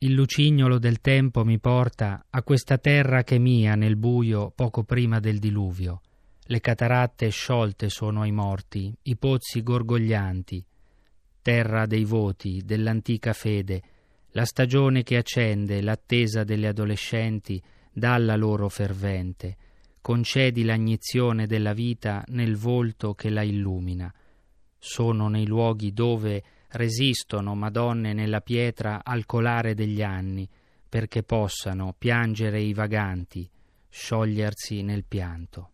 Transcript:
Il lucignolo del tempo mi porta a questa terra che mia nel buio poco prima del diluvio. Le cataratte sciolte sono ai morti, i pozzi gorgoglianti. Terra dei voti, dell'antica fede, la stagione che accende l'attesa delle adolescenti dalla loro fervente. Concedi l'agnizione della vita nel volto che la illumina. Sono nei luoghi dove resistono Madonne nella pietra al colare degli anni, perché possano piangere i vaganti, sciogliersi nel pianto.